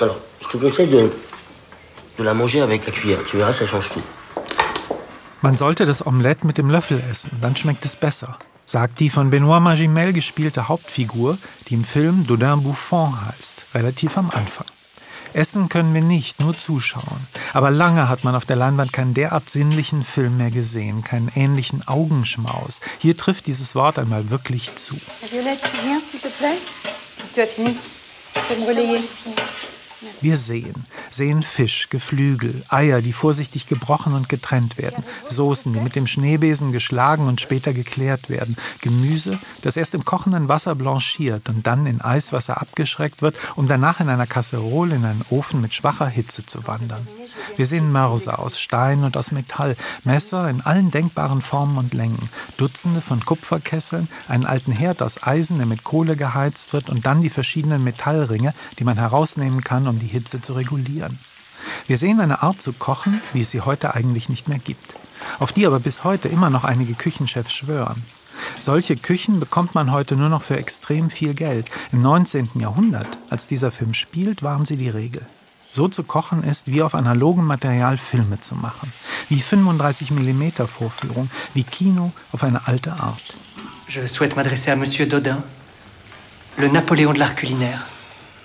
Alors, je te conseille de, de la manger avec la cuillère. Tu verras, ça change tout. Man sollte das Omelett mit dem Löffel essen, dann schmeckt es besser, sagt die von Benoît Magimel gespielte Hauptfigur, die im Film Dodin Bouffon heißt, relativ am Anfang. Essen können wir nicht, nur zuschauen. Aber lange hat man auf der Leinwand keinen derart sinnlichen Film mehr gesehen, keinen ähnlichen Augenschmaus. Hier trifft dieses Wort einmal wirklich zu. Violette, tu viens, s'il te plaît? Tu as fini. Wir sehen, sehen Fisch, Geflügel, Eier, die vorsichtig gebrochen und getrennt werden, Soßen, die mit dem Schneebesen geschlagen und später geklärt werden, Gemüse, das erst im kochenden Wasser blanchiert und dann in Eiswasser abgeschreckt wird, um danach in einer Kasserole in einen Ofen mit schwacher Hitze zu wandern. Wir sehen Mörser aus Stein und aus Metall, Messer in allen denkbaren Formen und Längen, Dutzende von Kupferkesseln, einen alten Herd aus Eisen, der mit Kohle geheizt wird und dann die verschiedenen Metallringe, die man herausnehmen kann, um die Hitze zu regulieren. Wir sehen eine Art zu kochen, wie es sie heute eigentlich nicht mehr gibt, auf die aber bis heute immer noch einige Küchenchefs schwören. Solche Küchen bekommt man heute nur noch für extrem viel Geld. Im 19. Jahrhundert, als dieser Film spielt, waren sie die Regel. So zu kochen ist, wie auf analogem Material Filme zu machen. Wie 35 mm Vorführung, wie Kino auf eine alte Art. Je souhaite m'adresser à Monsieur Dodin, le Napoléon de l'art culinaire.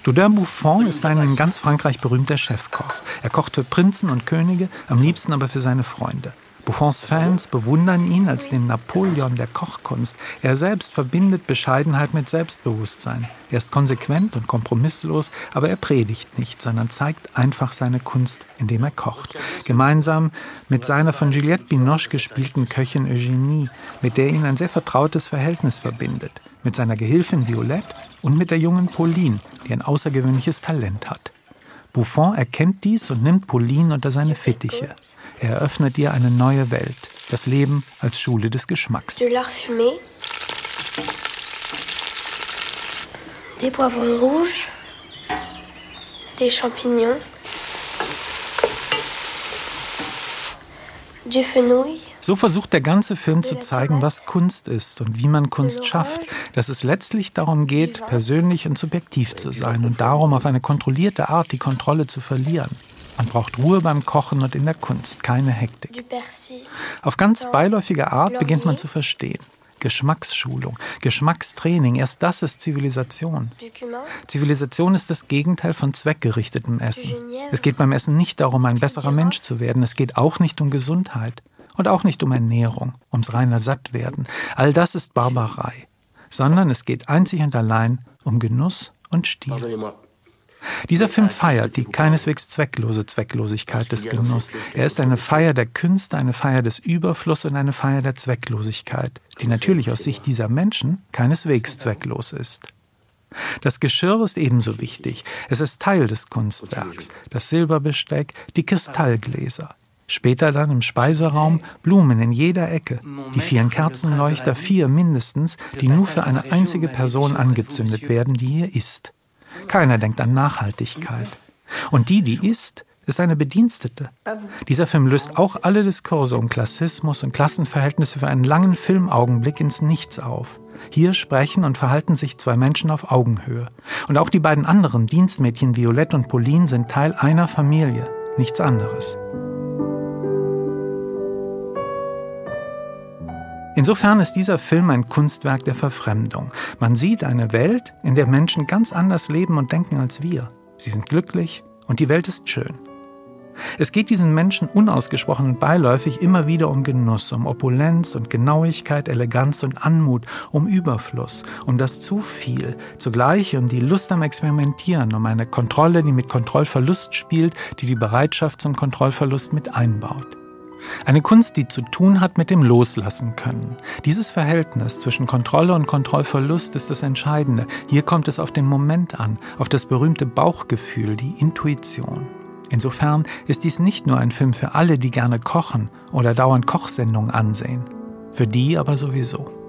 Dodin Buffon ist ein in ganz Frankreich berühmter Chefkoch. Er kocht für Prinzen und Könige, am liebsten aber für seine Freunde. Buffons Fans bewundern ihn als den Napoleon der Kochkunst. Er selbst verbindet Bescheidenheit mit Selbstbewusstsein. Er ist konsequent und kompromisslos, aber er predigt nicht, sondern zeigt einfach seine Kunst, indem er kocht. Gemeinsam mit seiner von Juliette Binoche gespielten Köchin Eugenie, mit der ihn ein sehr vertrautes Verhältnis verbindet, mit seiner Gehilfin Violette und mit der jungen Pauline, die ein außergewöhnliches Talent hat. Buffon erkennt dies und nimmt Pauline unter seine Fittiche. Er eröffnet ihr eine neue Welt, das Leben als Schule des Geschmacks. De lard fumé, des poivrons rouges, des champignons, du fenouil. So versucht der ganze Film zu zeigen, was Kunst ist und wie man Kunst schafft, dass es letztlich darum geht, persönlich und subjektiv zu sein und darum, auf eine kontrollierte Art die Kontrolle zu verlieren. Man braucht Ruhe beim Kochen und in der Kunst, keine Hektik. Auf ganz beiläufige Art beginnt man zu verstehen. Geschmacksschulung, Geschmackstraining, erst das ist Zivilisation. Zivilisation ist das Gegenteil von zweckgerichtetem Essen. Es geht beim Essen nicht darum, ein besserer Mensch zu werden, es geht auch nicht um Gesundheit und auch nicht um Ernährung, ums reiner Sattwerden. All das ist Barbarei, sondern es geht einzig und allein um Genuss und Stil. Dieser Film feiert die keineswegs zwecklose Zwecklosigkeit des Genuss. Er ist eine Feier der Künste, eine Feier des Überflusses und eine Feier der Zwecklosigkeit, die natürlich aus Sicht dieser Menschen keineswegs zwecklos ist. Das Geschirr ist ebenso wichtig. Es ist Teil des Kunstwerks. Das Silberbesteck, die Kristallgläser. Später dann im Speiseraum Blumen in jeder Ecke, die vielen Kerzenleuchter, vier mindestens, die nur für eine einzige Person angezündet werden, die hier ist. Keiner denkt an Nachhaltigkeit. Und die, die ist, ist eine Bedienstete. Dieser Film löst auch alle Diskurse um Klassismus und Klassenverhältnisse für einen langen Filmaugenblick ins Nichts auf. Hier sprechen und verhalten sich zwei Menschen auf Augenhöhe. Und auch die beiden anderen Dienstmädchen Violette und Pauline sind Teil einer Familie, nichts anderes. Insofern ist dieser Film ein Kunstwerk der Verfremdung. Man sieht eine Welt, in der Menschen ganz anders leben und denken als wir. Sie sind glücklich und die Welt ist schön. Es geht diesen Menschen unausgesprochen und beiläufig immer wieder um Genuss, um Opulenz und Genauigkeit, Eleganz und Anmut, um Überfluss, um das zu viel, zugleich um die Lust am Experimentieren, um eine Kontrolle, die mit Kontrollverlust spielt, die die Bereitschaft zum Kontrollverlust mit einbaut. Eine Kunst, die zu tun hat mit dem Loslassen können. Dieses Verhältnis zwischen Kontrolle und Kontrollverlust ist das Entscheidende. Hier kommt es auf den Moment an, auf das berühmte Bauchgefühl, die Intuition. Insofern ist dies nicht nur ein Film für alle, die gerne kochen oder dauernd Kochsendungen ansehen. Für die aber sowieso.